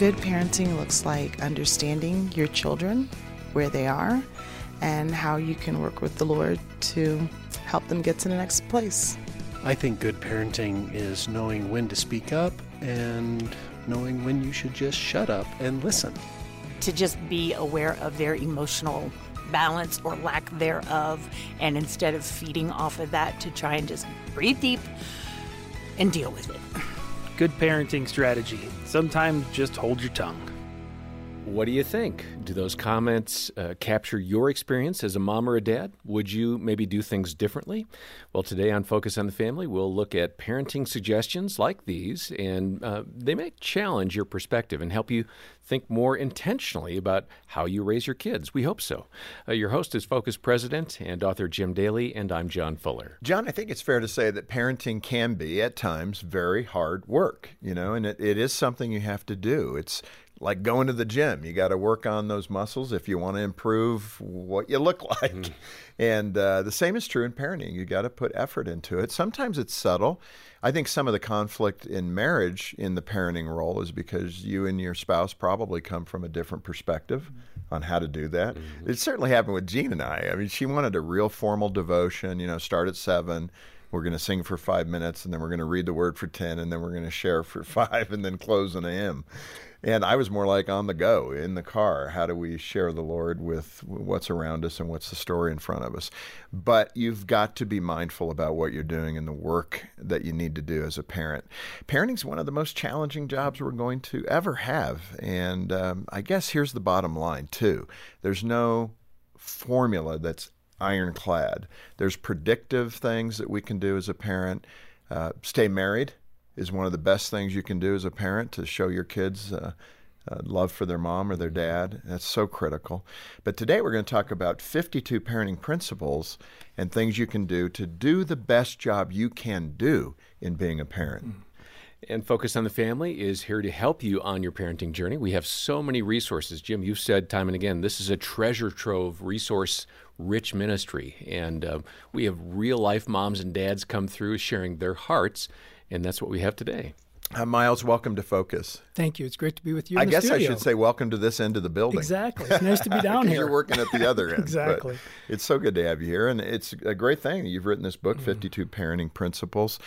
Good parenting looks like understanding your children, where they are, and how you can work with the Lord to help them get to the next place. I think good parenting is knowing when to speak up and knowing when you should just shut up and listen. To just be aware of their emotional balance or lack thereof, and instead of feeding off of that, to try and just breathe deep and deal with it. Good parenting strategy. Sometimes just hold your tongue. What do you think? Do those comments uh, capture your experience as a mom or a dad? Would you maybe do things differently? Well, today on Focus on the Family, we'll look at parenting suggestions like these, and uh, they may challenge your perspective and help you think more intentionally about how you raise your kids. We hope so. Uh, your host is Focus President and author Jim Daly, and I'm John Fuller. John, I think it's fair to say that parenting can be, at times, very hard work, you know, and it, it is something you have to do. It's like going to the gym. You got to work on those muscles if you want to improve what you look like. Mm. And uh, the same is true in parenting. You got to put effort into it. Sometimes it's subtle. I think some of the conflict in marriage in the parenting role is because you and your spouse probably come from a different perspective mm-hmm. on how to do that. Mm-hmm. It certainly happened with Jean and I. I mean, she wanted a real formal devotion, you know, start at seven we're going to sing for five minutes and then we're going to read the word for 10 and then we're going to share for five and then close in a hymn and I was more like on the go in the car. How do we share the Lord with what's around us and what's the story in front of us? But you've got to be mindful about what you're doing and the work that you need to do as a parent. Parenting is one of the most challenging jobs we're going to ever have. And um, I guess here's the bottom line, too there's no formula that's ironclad. There's predictive things that we can do as a parent. Uh, stay married is one of the best things you can do as a parent to show your kids uh, uh, love for their mom or their dad. That's so critical. But today we're going to talk about 52 parenting principles and things you can do to do the best job you can do in being a parent. Mm. And Focus on the Family is here to help you on your parenting journey. We have so many resources. Jim, you've said time and again, this is a treasure trove, resource rich ministry. And uh, we have real life moms and dads come through sharing their hearts and that's what we have today. Uh, Miles, welcome to Focus. Thank you. It's great to be with you. I guess studio. I should say welcome to this end of the building. Exactly. It's nice to be down here. You're working at the other end. exactly. It's so good to have you here, and it's a great thing you've written this book, mm. 52 Parenting Principles.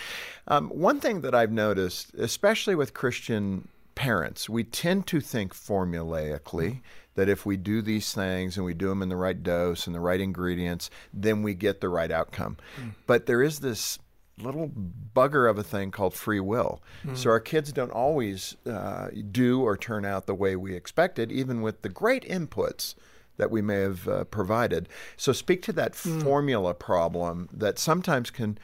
Um, one thing that I've noticed, especially with Christian parents, we tend to think formulaically. Mm. That if we do these things and we do them in the right dose and the right ingredients, then we get the right outcome. Mm. But there is this little bugger of a thing called free will. Mm. So our kids don't always uh, do or turn out the way we expected, even with the great inputs that we may have uh, provided. So speak to that mm. formula problem that sometimes can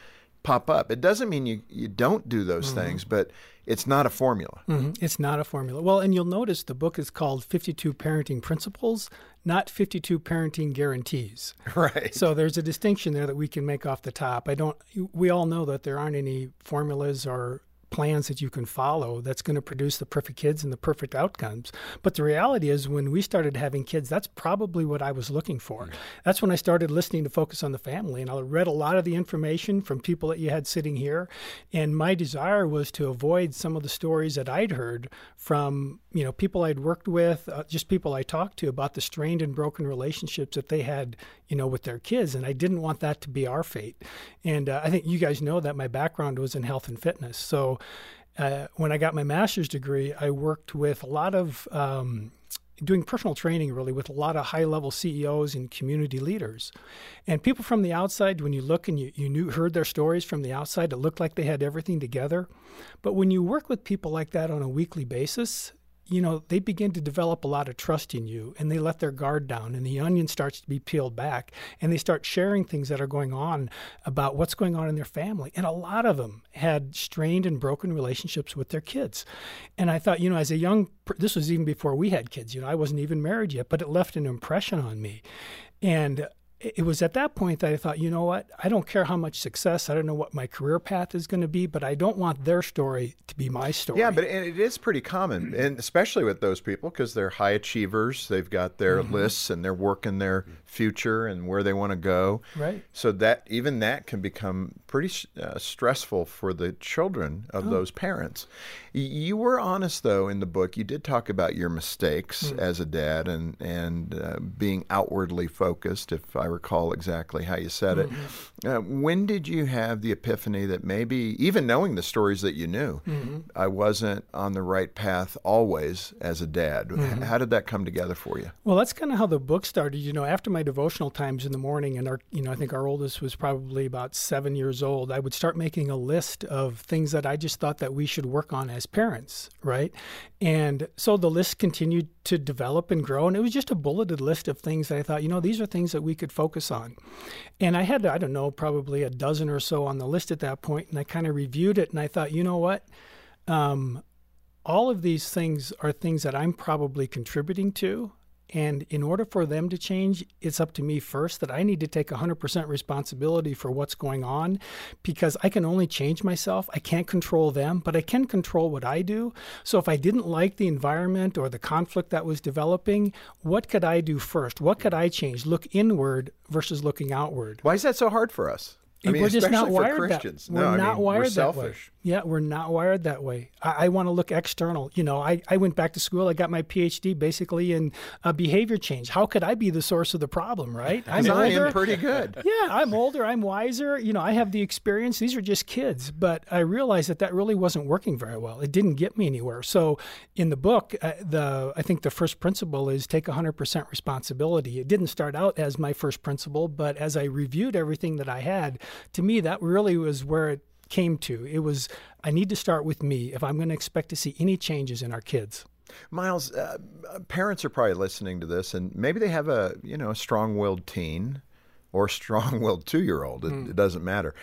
pop up. It doesn't mean you, you don't do those mm things, but it's not a formula. Mm-hmm. It's not a formula. Well, and you'll notice the book is called 52 Parenting Principles, not 52 Parenting Guarantees. Right. So there's a distinction there that we can make off the top. I don't, we all know that there aren't any formulas or plans that you can follow that's going to produce the perfect kids and the perfect outcomes. But the reality is, when we started having kids, that's probably what I was looking for. That's when I started listening to Focus on the Family. And I read a lot of the information from people that you had sitting here. And my desire was to avoid some of the stories that I'd heard from you know people I'd worked with, uh, just people I talked to about the strained and broken relationships that they had, you know, with their kids, and I didn't want that to be our fate. And uh, I think you guys know that my background was in health and fitness, so. Uh, when I got my master's degree, I worked with a lot of um, doing personal training really with a lot of high level CEOs and community leaders. And people from the outside, when you look and you, you knew, heard their stories from the outside, it looked like they had everything together. But when you work with people like that on a weekly basis, you know, they begin to develop a lot of trust in you and they let their guard down and the onion starts to be peeled back and they start sharing things that are going on about what's going on in their family. And a lot of them had strained and broken relationships with their kids. And I thought, you know, as a young, this was even before we had kids, you know, I wasn't even married yet, but it left an impression on me. And it was at that point that I thought, you know what? I don't care how much success. I don't know what my career path is going to be, but I don't want their story to be my story. Yeah, but it is pretty common, and especially with those people because they're high achievers. They've got their mm-hmm. lists and they're working their future and where they want to go. Right. So that even that can become pretty uh, stressful for the children of oh. those parents. You were honest though in the book. You did talk about your mistakes mm-hmm. as a dad and and uh, being outwardly focused, if I recall exactly how you said it. Mm-hmm. Uh, when did you have the epiphany that maybe even knowing the stories that you knew, mm-hmm. I wasn't on the right path always as a dad? Mm-hmm. How did that come together for you? Well, that's kind of how the book started. You know, after my devotional times in the morning, and our, you know, I think our oldest was probably about seven years old. I would start making a list of things that I just thought that we should work on as parents, right? And so the list continued to develop and grow. And it was just a bulleted list of things that I thought, you know, these are things that we could focus on. And I had, I don't know, probably a dozen or so on the list at that point, And I kind of reviewed it and I thought, you know what? Um, all of these things are things that I'm probably contributing to. And in order for them to change, it's up to me first that I need to take 100% responsibility for what's going on because I can only change myself. I can't control them, but I can control what I do. So if I didn't like the environment or the conflict that was developing, what could I do first? What could I change? Look inward versus looking outward. Why is that so hard for us? I mean, we're just not wired that. We're no, not I mean, wired we're that selfish. way. Yeah, we're not wired that way. I, I want to look external. You know, I, I went back to school. I got my PhD basically in uh, behavior change. How could I be the source of the problem, right? I'm I am pretty good. yeah, I'm older. I'm wiser. You know, I have the experience. These are just kids. But I realized that that really wasn't working very well. It didn't get me anywhere. So in the book, uh, the I think the first principle is take 100% responsibility. It didn't start out as my first principle, but as I reviewed everything that I had, to me that really was where it came to. It was, I need to start with me if I'm going to expect to see any changes in our kids. Miles, uh, parents are probably listening to this, and maybe they have a you know a strong-willed teen or strong-willed two-year-old. It, mm. it, doesn't matter,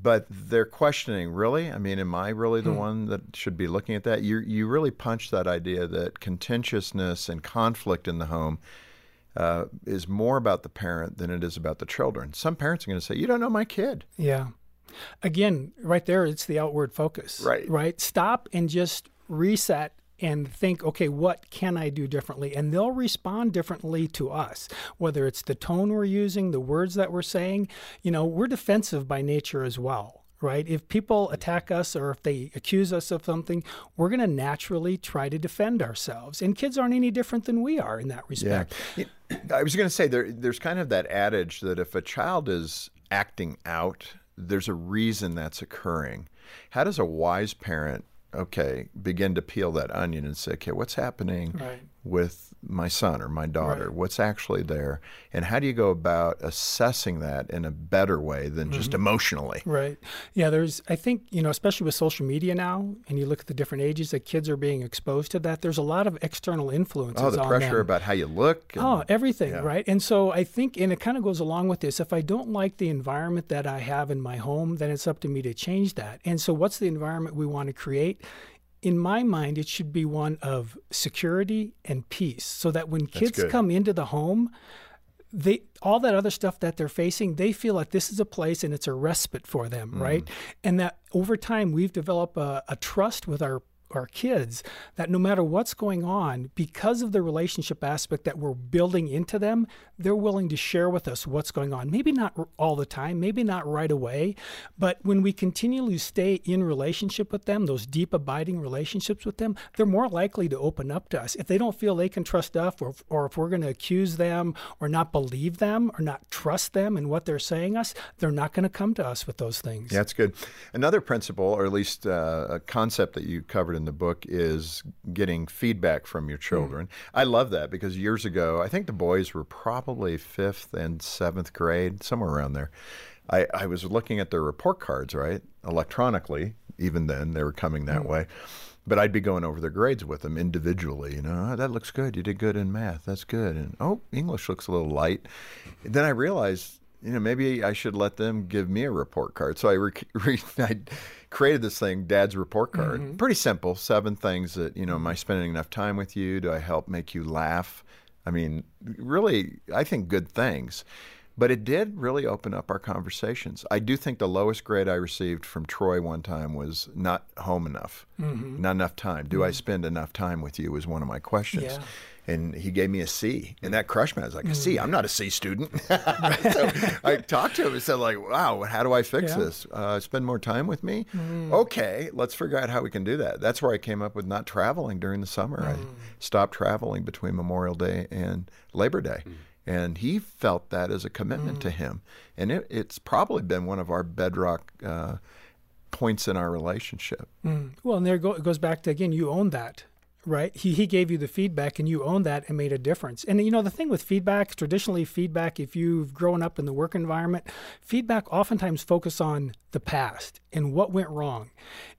but they're questioning. Really, I mean, am I really the mm. one that should be looking at that? You you really punch that idea that contentiousness and conflict in the home. Uh, is more about the parent than it is about the children. Some parents are going to say, "You don't know my kid." Yeah. Again, right there, it's the outward focus. Right. Right. Stop and just reset and think, okay, what can I do differently? And they'll respond differently to us, whether it's the tone we're using, the words that we're saying. You know, we're defensive by nature as well. Right? If people attack us or if they accuse us of something, we're going to naturally try to defend ourselves. And kids aren't any different than we are in that respect. Yeah. I was going to say there, there's kind of that adage that if a child is acting out there's a reason that's occurring. How does a wise parent, okay, begin to peel that onion and say, okay, what's happening right. With my son or my daughter? Right. What's actually there? And how do you go about assessing that in a better way than just mm-hmm. emotionally? Right. Yeah, there's, I think, you know, especially with social media now, and you look at the different ages that kids are being exposed to that, there's a lot of external influences. Oh, the pressure them. about how you look. And, oh, everything, yeah. right? And so I think, and it kind of goes along with this, if I don't like the environment that I have in my home, then it's up to me to change that. And so what's the environment we want to create? In my mind, it should be one of security and peace so that when kids come into the home, they all that other stuff that they're facing, they feel like this is a place and it's a respite for them, mm. right? And that over time we've developed a, a trust with our our kids that no matter what's going on, because of the relationship aspect that we're building into them, they're willing to share with us what's going on. Maybe not all the time, maybe not right away, but when we continually stay in relationship with them, those deep, abiding relationships with them, they're more likely to open up to us. If they don't feel they can trust us, or, or if we're going to accuse them or not believe them or not trust them and what they're saying us, they're not going to come to us with those things. Yeah, that's good. Another principle, or at least uh, a concept that you covered in the book is getting feedback from your children. Mm. I love that because years ago, I think the boys were probably fifth and seventh grade, somewhere around there. I, I was looking at their report cards, right? Electronically, even then, they were coming that mm. way. But I'd be going over their grades with them individually. You know, oh, that looks good. You did good in math. That's good. And oh, English looks a little light. And then I realized you know, maybe I should let them give me a report card. So I, re- re- I created this thing, Dad's Report Card. Mm-hmm. Pretty simple, seven things that, you know, am I spending enough time with you? Do I help make you laugh? I mean, really, I think good things. But it did really open up our conversations. I do think the lowest grade I received from Troy one time was not home enough, Mm-hmm. not enough time. Do I spend enough time with you? Was one of my questions. Yeah. And he gave me a C, and that crushed me. I was like, a Mm. C? I'm not a C student. so I talked to him and said, like, wow, how do I fix Yeah. Mm. this? Uh, spend more time with me? Okay, let's figure out how we can do that. That's where I came up with not traveling during the summer. Mm. I stopped traveling between Memorial Day and Labor Day. And he felt that as a commitment Mm. to him. And it, it's probably been one of our bedrock uh, points in our relationship. Well, and there go, it goes back to again, you own that, right? He he gave you the feedback, and you own that and made a difference. And you know the thing with feedback, traditionally feedback, if you've grown up in the work environment, feedback oftentimes focus on the past and what went wrong.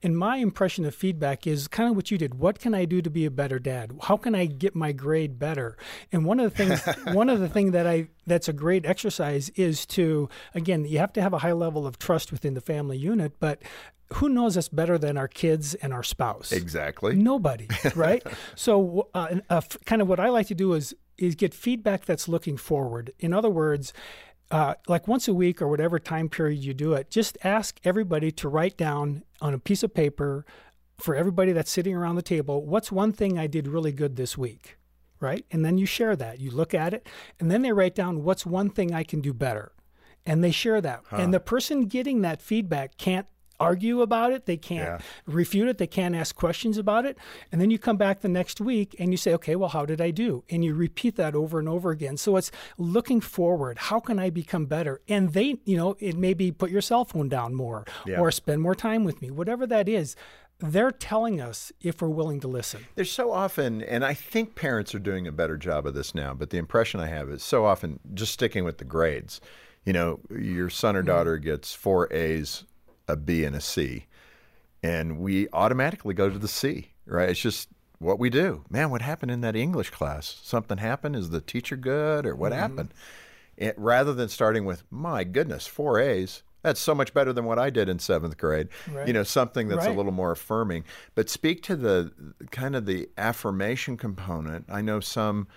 And my impression of feedback is kind of what you did. What can I do to be a better dad? How can I get my grade better? And one of the things, one of the thing that I that's a great exercise is to again, you have to have a high level of trust within the family unit, but who knows us better than our kids and our spouse? Exactly. Nobody, right? so, uh, uh, kind of what I like to do is is get feedback that's looking forward. In other words, uh, like once a week or whatever time period you do it, just ask everybody to write down on a piece of paper for everybody that's sitting around the table, what's one thing I did really good this week, right? And then you share that. You look at it, and then they write down what's one thing I can do better, and they share that. And the person getting that feedback can't argue about it. They can't refute it. They can't ask questions about it. And then you come back the next week and you say, okay, well, how did I do? And you repeat that over and over again. So it's looking forward. How can I become better? And they, you know, it may be put your cell phone down more or spend more time with me, whatever that is. They're telling us if we're willing to listen. There's so often, and I think parents are doing a better job of this now, but the impression I have is so often just sticking with the grades. You know, your son or mm-hmm. daughter gets four A's, a B, and a C, and we automatically go to the C, right? It's just what we do. Man, what happened in that English class? Something happened? Is the teacher good, or what mm-hmm. happened? It, rather than starting with, my goodness, four A's. That's so much better than what I did in seventh grade. Right. You know, something that's a little more affirming. But speak to the kind of the affirmation component. I know some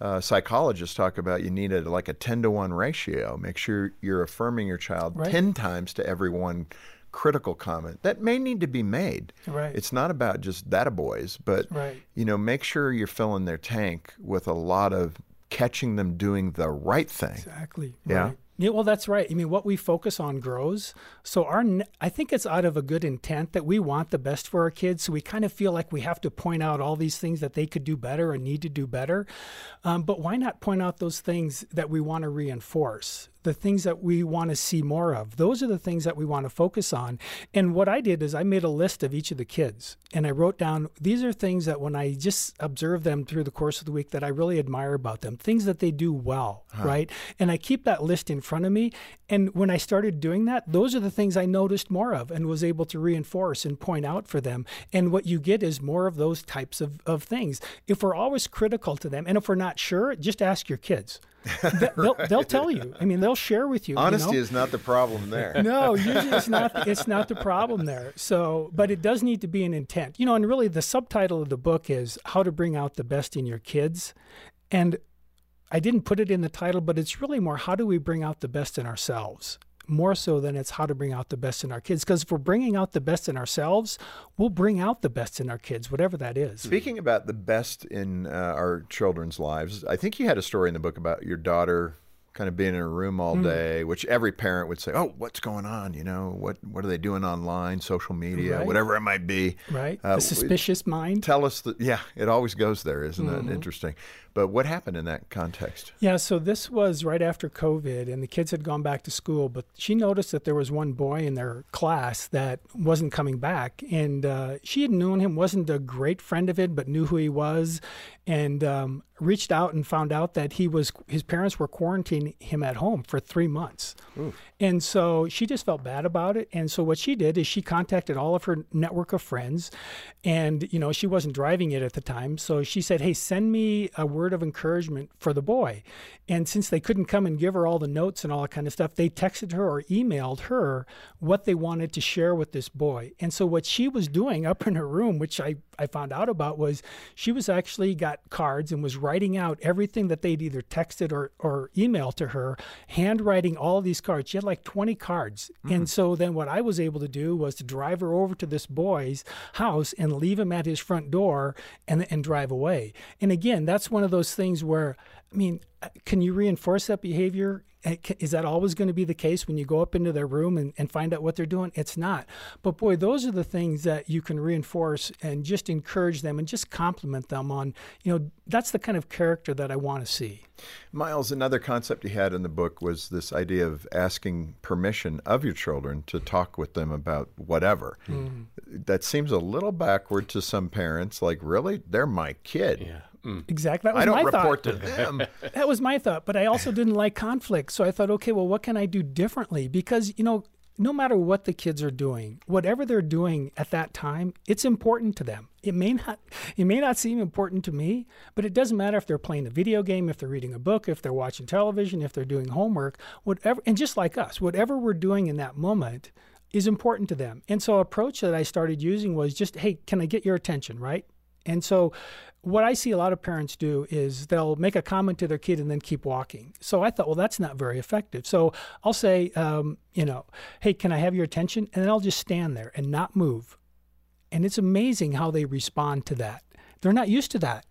uh, psychologists talk about you need a, like a 10 to 1 ratio. Make sure you're affirming your child Right. 10 times to every one critical comment that may need to be made. Right. It's not about just that boys, but Right. you know, make sure you're filling their tank with a lot of catching them doing the right thing. Exactly. Yeah. Right. Yeah, well, that's right. I mean, what we focus on grows. So our, I think it's out of a good intent that we want the best for our kids. So we kind of feel like we have to point out all these things that they could do better and need to do better. Um, but why not point out those things that we want to reinforce? The things that we want to see more of. Those are the things that we want to focus on. And what I did is I made a list of each of the kids and I wrote down these are things that when I just observe them through the course of the week that I really admire about them, things that they do well, uh-huh. right? And I keep that list in front of me. And when I started doing that, those are the things I noticed more of and was able to reinforce and point out for them. And what you get is more of those types of, of things. If we're always critical to them and if we're not sure, just ask your kids. They- they'll, they'll tell you. I mean, they'll share with you. you Honesty know? is not the problem there. no, usually it's not. It's not the problem there. So, but it does need to be an intent, you know. And really, the subtitle of the book is "How to Bring Out the Best in Your Kids," and I didn't put it in the title, but it's really more how do we bring out the best in ourselves, more so than it's how to bring out the best in our kids. Because if we're bringing out the best in ourselves, we'll bring out the best in our kids, whatever that is. Speaking about the best in uh, our children's lives, I think you had a story in the book about your daughter kind of being in a room all day, which every parent would say, "Oh, what's going on? You know, what what are they doing online, social media, Right. whatever it might be." Right? Uh, the suspicious mind. Tell us that. Yeah, it always goes there, isn't Mm-hmm. that interesting? But what happened in that context? Yeah, so this was right after COVID, and the kids had gone back to school. But she noticed that there was one boy in their class that wasn't coming back, and uh, she had known him, wasn't a great friend of it, but knew who he was, and um, reached out and found out that he was his parents were quarantining him at home for three months. And so she just felt bad about it. And so what she did is she contacted all of her network of friends. And, you know, she wasn't driving it at the time. So she said, Hey, send me a Word word of encouragement for the boy. And since they couldn't come and give her all the notes and all that kind of stuff, they texted her or emailed her what they wanted to share with this boy. And so what she was doing up in her room, which I, I found out about, was she was actually got cards and was writing out everything that they'd either texted or, or emailed to her, handwriting all these cards. She had like 20 cards. Mm. And so then what I was able to do was to drive her over to this boy's house and leave him at his front door and, and drive away. And again, that's one of those things where, I mean, can you reinforce that behavior? Eh, is that always going to be the case when you go up into their room and, and find out what they're doing? It's not. But boy, those are the things that you can reinforce and just encourage them and just compliment them on. You know, that's the kind of character that I want to see. Miles, another concept you had in the book was this idea of asking permission of your children to talk with them about whatever. Mm. That seems a little backward to some parents. Like, really? They're my kid. Yeah. Mm. Exactly. That was I don't my report thought. to them. that was my thought. But I also didn't like conflict. So I thought, okay, well, what can I do differently? Because, you know, no matter what the kids are doing, whatever they're doing at that time, it's important to them. It may not it may not seem important to me, but it doesn't matter if they're playing a video game, if they're reading a book, if they're watching television, if they're doing homework, whatever and just like us, whatever we're doing in that moment is important to them. And so approach that I started using was just, hey, can I get your attention, right? And so what I see a lot of parents do is they'll make a comment to their kid and then keep walking. So I thought, well, that's not very effective. So I'll say, um, you know, hey, can I have your attention? And then I'll just stand there and not move. And it's amazing how they respond to that. They're not used to that.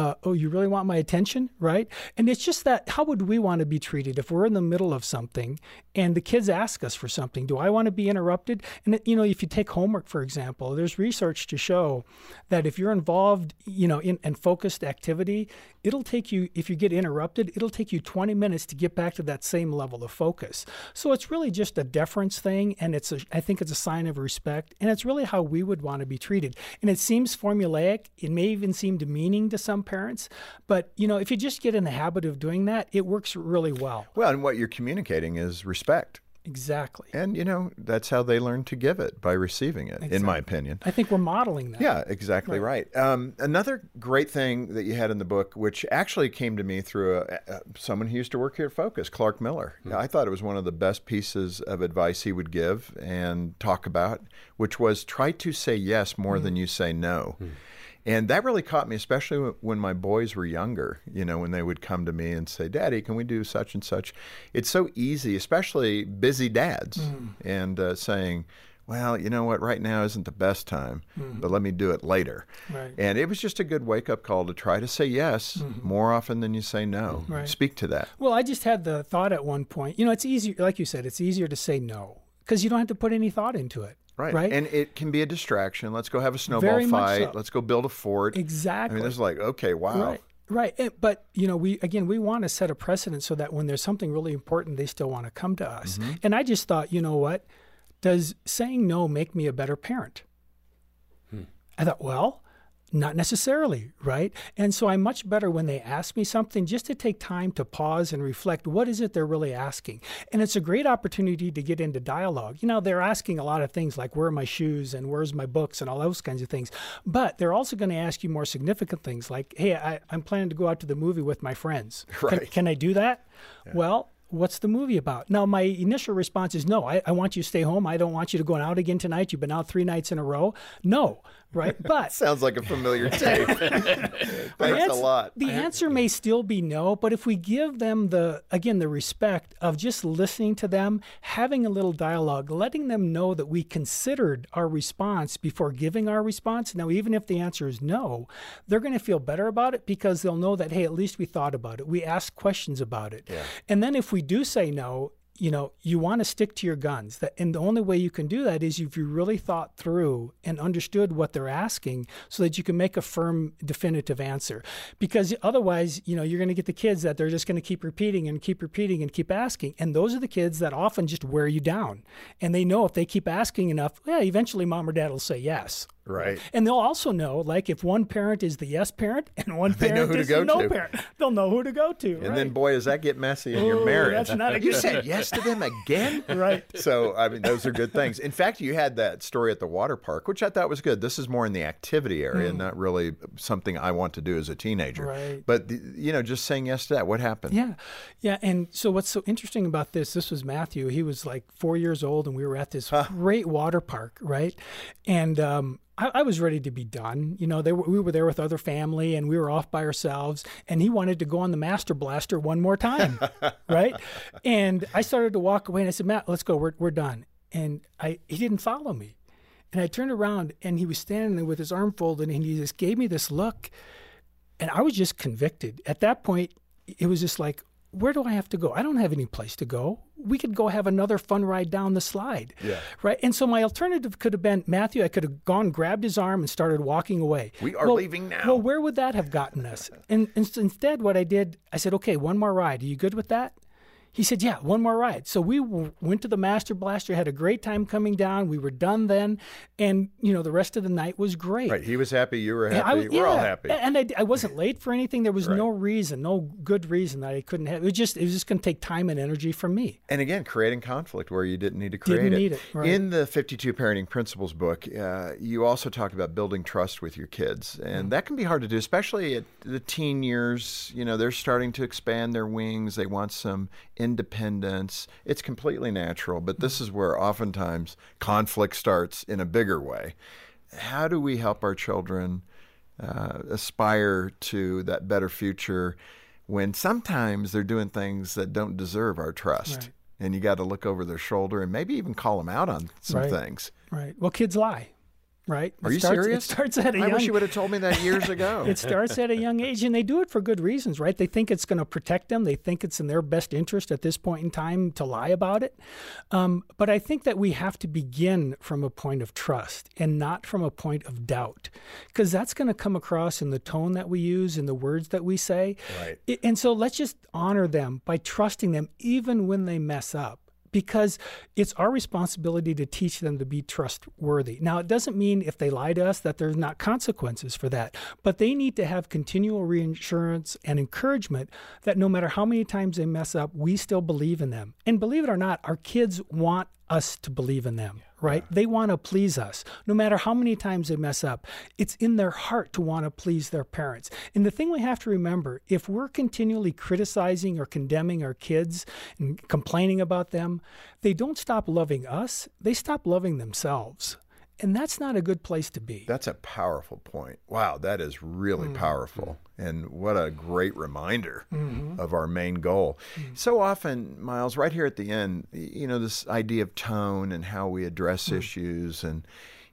Uh, oh, you really want my attention, right? And it's just that how would we want to be treated if we're in the middle of something and the kids ask us for something? Do I want to be interrupted? And you know, if you take homework for example, there's research to show that if you're involved, you know, in, in focused activity, it'll take you if you get interrupted, it'll take you 20 minutes to get back to that same level of focus. So it's really just a deference thing, and it's a, I think it's a sign of respect, and it's really how we would want to be treated. And it seems formulaic. It may even seem demeaning to some parents. But, you know, if you just get in the habit of doing that, it works really well. Well, and what you're communicating is respect. Exactly. And, you know, that's how they learn to give it by receiving it, exactly. in my opinion. I think we're modeling that. Yeah, exactly right. right. Um, another great thing that you had in the book, which actually came to me through a, a, someone who used to work here at Focus, Clark Miller. Mm-hmm. I thought it was one of the best pieces of advice he would give and talk about, which was try to say yes more mm-hmm. than you say no. Mm-hmm. And that really caught me, especially when my boys were younger, you know, when they would come to me and say, Daddy, can we do such and such? It's so easy, especially busy dads, mm. and uh, saying, well, you know what, right now isn't the best time, mm. but let me do it later. Right. And it was just a good wake up call to try to say yes mm-hmm. more often than you say no. Right. Speak to that. Well, I just had the thought at one point, you know, it's easier, like you said, it's easier to say no because you don't have to put any thought into it. Right. right. And it can be a distraction. Let's go have a snowball Very fight. So. Let's go build a fort. Exactly. I mean, it's like, okay, wow. Right. Right. But, you know, we, again, we want to set a precedent so that when there's something really important, they still want to come to us. Mm-hmm. And I just thought, you know what? Does saying no make me a better parent? Hmm. I thought, well, not necessarily, right? And so I'm much better when they ask me something just to take time to pause and reflect what is it they're really asking. And it's a great opportunity to get into dialogue. You know, they're asking a lot of things like where are my shoes and where's my books and all those kinds of things. But they're also going to ask you more significant things like, hey, I, am planning to go out to the movie with my friends. Right. Can, can I do that? Yeah. Well, what's the movie about? Now, my initial response is no, I, I, want you to stay home. I don't want you to go out again tonight. You've been out three nights in a row. No right? But sounds like a familiar tape. Thanks a lot. The answer may still be no, but if we give them the again the respect of just listening to them, having a little dialogue, letting them know that we considered our response before giving our response. Now, even if the answer is no, they're going to feel better about it because they'll know that hey, at least we thought about it. We asked questions about it. Yeah. And then if we do say no, you know, you want to stick to your guns. That, and the only way you can do that is if you really thought through and understood what they're asking so that you can make a firm, definitive answer. Because otherwise, you know, you're going to get the kids that they're just going to keep repeating and keep repeating and keep asking. And those are the kids that often just wear you down. And they know if they keep asking enough, yeah, eventually mom or dad will say yes Right. And they'll also know, like, if one parent is the yes parent and one parent is the no to. parent, they'll know who to go to. And then, boy, does that get messy in Ooh, your marriage. that's not a you said yes to them again? Right. So, I mean, those are good things. In fact, you had that story at the water park, which I thought was good. This is more in the activity area, and not really something I want to do as a teenager. Hmm. Right. But, the, you know, just saying yes to that. What happened? Yeah. Yeah. And so what's so interesting about this, this was Matthew. He was like four years old and we were at this great water park, right? And um, I, I was ready to be done. You know, they were, we were there with other family and we were off by ourselves and he wanted to go on the master blaster one more time, right? And I started to walk away and I said, Matt, let's go. We're, we're done. And I, he didn't follow me. And I turned around and he was standing there with his arm folded and he just gave me this look and I was just convicted. At that point, it was just like, where do I have to go? I don't have any place to go. We could go have another fun ride down the slide. Yeah. Right. And so my alternative could have been Matthew, I could have gone, grabbed his arm, and started walking away. We are Well- leaving now. Well, where would that have gotten us? And, and instead, what I did, I said, okay, one more ride. Are you good with that? He said, yeah, one more ride. So we w- went to the Master Blaster, had a great time coming down. We were done then. And, you know, the rest of the night was great. Right. He was happy. You were happy. I, we're all happy. And I, I wasn't late for anything. There was no reason, no good reason that I couldn't have. It was just, it was just going to take time and energy from me. And again, creating conflict where you didn't need to create Didn't it. need it, right. In the 52 Parenting Principles book, uh, you also talk about building trust with your kids. And Mm. that can be hard to do, especially at the teen years. You know, they're starting to expand their wings, they want some independence. It's completely natural, but this is where oftentimes conflict starts in a bigger way. How do we help our children uh, aspire to that better future when sometimes they're doing things that don't deserve our trust? Right. and you got to look over their shoulder and maybe even call them out on some Right. things. Right. Well, kids lie. Right. Are It you starts, serious? It starts at a I young wish you would have told me that years ago. It starts at a young age, and they do it for good reasons, right? They think it's going to protect them. They think it's in their best interest at this point in time to lie about it. Um, but I think that we have to begin from a point of trust and not from a point of doubt, because that's going to come across in the tone that we use, in the words that we say. Right. And so let's just honor them by trusting them, even when they mess up because it's our responsibility to teach them to be trustworthy. Now, it doesn't mean if they lie to us that there's not consequences for that, but they need to have continual reassurance and encouragement that no matter how many times they mess up, we still believe in them. And believe it or not, our kids want us to believe in them, right? They want to please us. No matter how many times they mess up, it's in their heart to want to please their parents. And the thing we have to remember if we're continually criticizing or condemning our kids and complaining about them, they don't stop loving us, they stop loving themselves. And that's not a good place to be. That's a powerful point. Wow, that is really mm-hmm. powerful. And what a great reminder mm-hmm. of our main goal. Mm. So often, Miles, right here at the end, you know, this idea of tone and how we address mm. issues. And,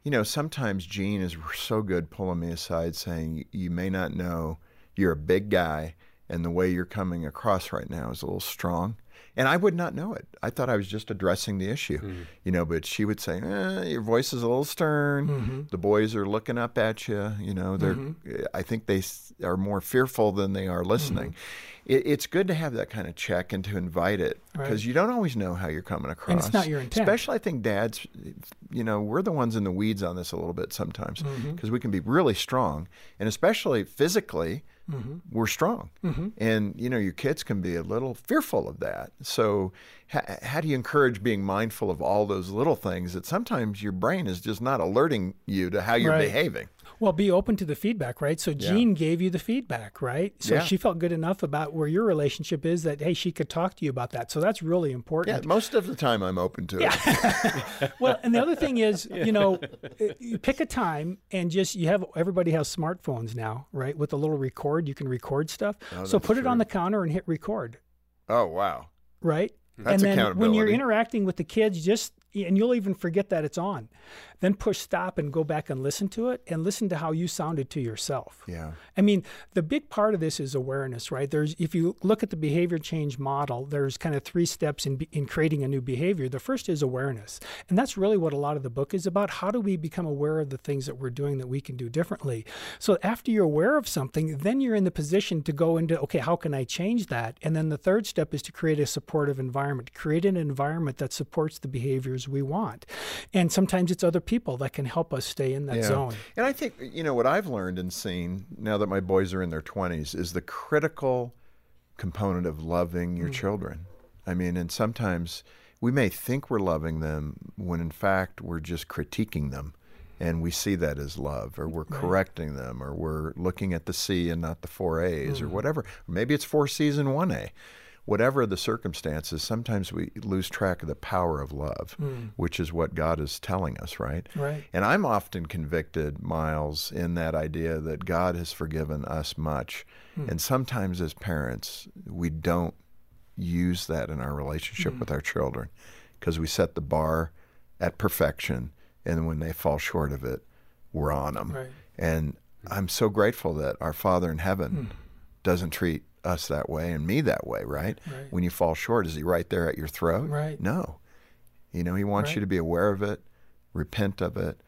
you know, sometimes Jean is so good pulling me aside saying, You may not know you're a big guy, and the way you're coming across right now is a little strong. And I would not know it. I thought I was just addressing the issue, hmm. you know. But she would say, eh, "Your voice is a little stern. Mm-hmm. The boys are looking up at you. You know, they're. Mm-hmm. I think they are more fearful than they are listening. Mm-hmm. It, it's good to have that kind of check and to invite it because you don't always know how you're coming across. And it's not your intent. Especially, I think dads. You know, we're the ones in the weeds on this a little bit sometimes mm-hmm. because we can be really strong, and especially physically mm-hmm. we're strong. Mm-hmm. And, you know, your kids can be a little fearful of that. So, ha- how do you encourage being mindful of all those little things that sometimes your brain is just not alerting you to how you're Right. behaving? Well, be open to the feedback, right? So Jean gave you the feedback, right? So Yeah. she felt good enough about where your relationship is that hey, she could talk to you about that. So that's really important. Yeah, most of the time I'm open to it. well, and the other thing is, you know, you pick a time and just you have everybody has smartphones now, right? With a little record, you can record stuff. Oh, so Oh, that's put it on the counter and hit record, Oh, wow. right? That's and then when you're interacting with the kids, just and you'll even forget that it's on. Then push stop and go back and listen to it and listen to how you sounded to yourself. Yeah. I mean, the big part of this is awareness, right? There's if you look at the behavior change model, there's kind of three steps in in creating a new behavior. The first is awareness. And that's really what a lot of the book is about. How do we become aware of the things that we're doing that we can do differently? So after you're aware of something, then you're in the position to go into, okay, how can I change that? And then the third step is to create a supportive environment. Create an environment that supports the behaviors we want. And sometimes it's other people that can help us stay in that Yeah. zone. And I think, you know, what I've learned and seen now that my boys are in their 20s is the critical component of loving Mm. your children. I mean, and sometimes we may think we're loving them when in fact we're just critiquing them. And we see that as love, or we're correcting them, or we're looking at the C and not the four A's, Mm. or whatever. Maybe it's four C's and one A. Whatever the circumstances, sometimes we lose track of the power of love, which is what God is telling us, right? Mm. Right. And I'm often convicted, Miles, in that idea that God has forgiven us much. Hmm. And sometimes as parents, we don't use that in our relationship Hmm. with our children because we set the bar at perfection. And when they fall short of it, we're on them. Right. And I'm so grateful that our Father in heaven doesn't treat us that way and me that way, right? Right. When you fall short, is he right there at your throat? Right. No. You know, he wants you to be aware of it, repent of it,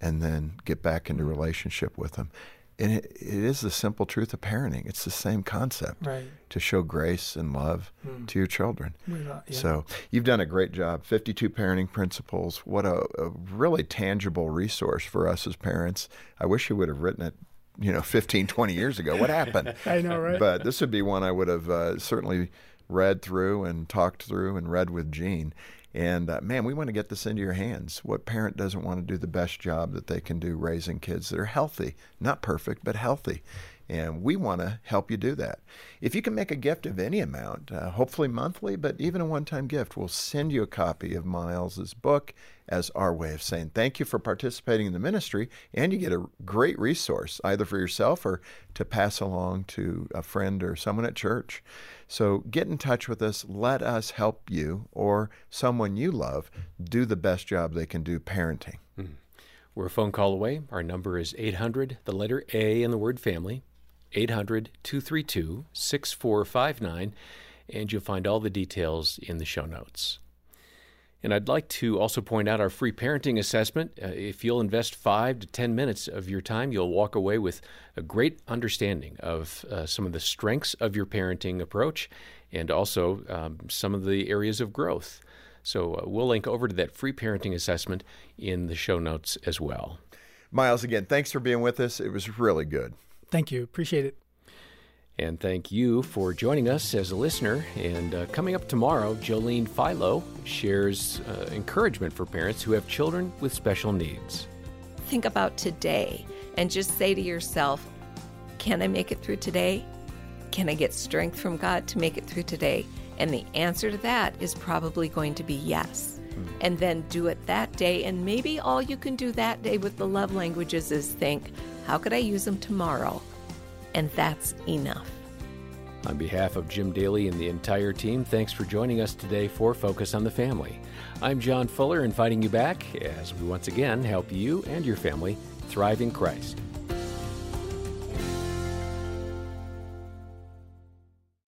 and then get back into mm-hmm. relationship with him. And it, it is the simple truth of parenting. It's the same concept Right. to show grace and love mm. to your children. Without- yeah. So you've done a great job. 52 parenting principles. What a, a really tangible resource for us as parents. I wish you would have written it, you know, 15, 20 years ago. What happened? I know, right? But this would be one I would have uh, certainly read through and talked through and read with Jean. And uh, man, we want to get this into your hands. What parent doesn't want to do the best job that they can do raising kids that are healthy, not perfect, but healthy? And we want to help you do that. If you can make a gift of any amount, uh, hopefully monthly, but even a one time gift, we'll send you a copy of Miles's book as our way of saying thank you for participating in the ministry. And you get a great resource, either for yourself or to pass along to a friend or someone at church. So get in touch with us. Let us help you or someone you love do the best job they can do parenting. We're a phone call away. Our number is 800, the letter A in the word family, 800 232 6459, and you'll find all the details in the show notes. And I'd like to also point out our free parenting assessment. Uh, if you'll invest five to 10 minutes of your time, you'll walk away with a great understanding of uh, some of the strengths of your parenting approach and also um, some of the areas of growth. So uh, we'll link over to that free parenting assessment in the show notes as well. Miles, again, thanks for being with us. It was really good. Thank you. Appreciate it. And thank you for joining us as a listener. And uh, coming up tomorrow, Jolene Philo shares uh, encouragement for parents who have children with special needs. think about today and just say to yourself, can I make it through today? Can I get strength from God to make it through today? And the answer to that is probably going to be yes. And then do it that day. And maybe all you can do that day with the love languages is think, how could I use them tomorrow? And that's enough. On behalf of Jim Daly and the entire team, thanks for joining us today for Focus on the Family. I'm John Fuller, inviting you back as we once again help you and your family thrive in Christ.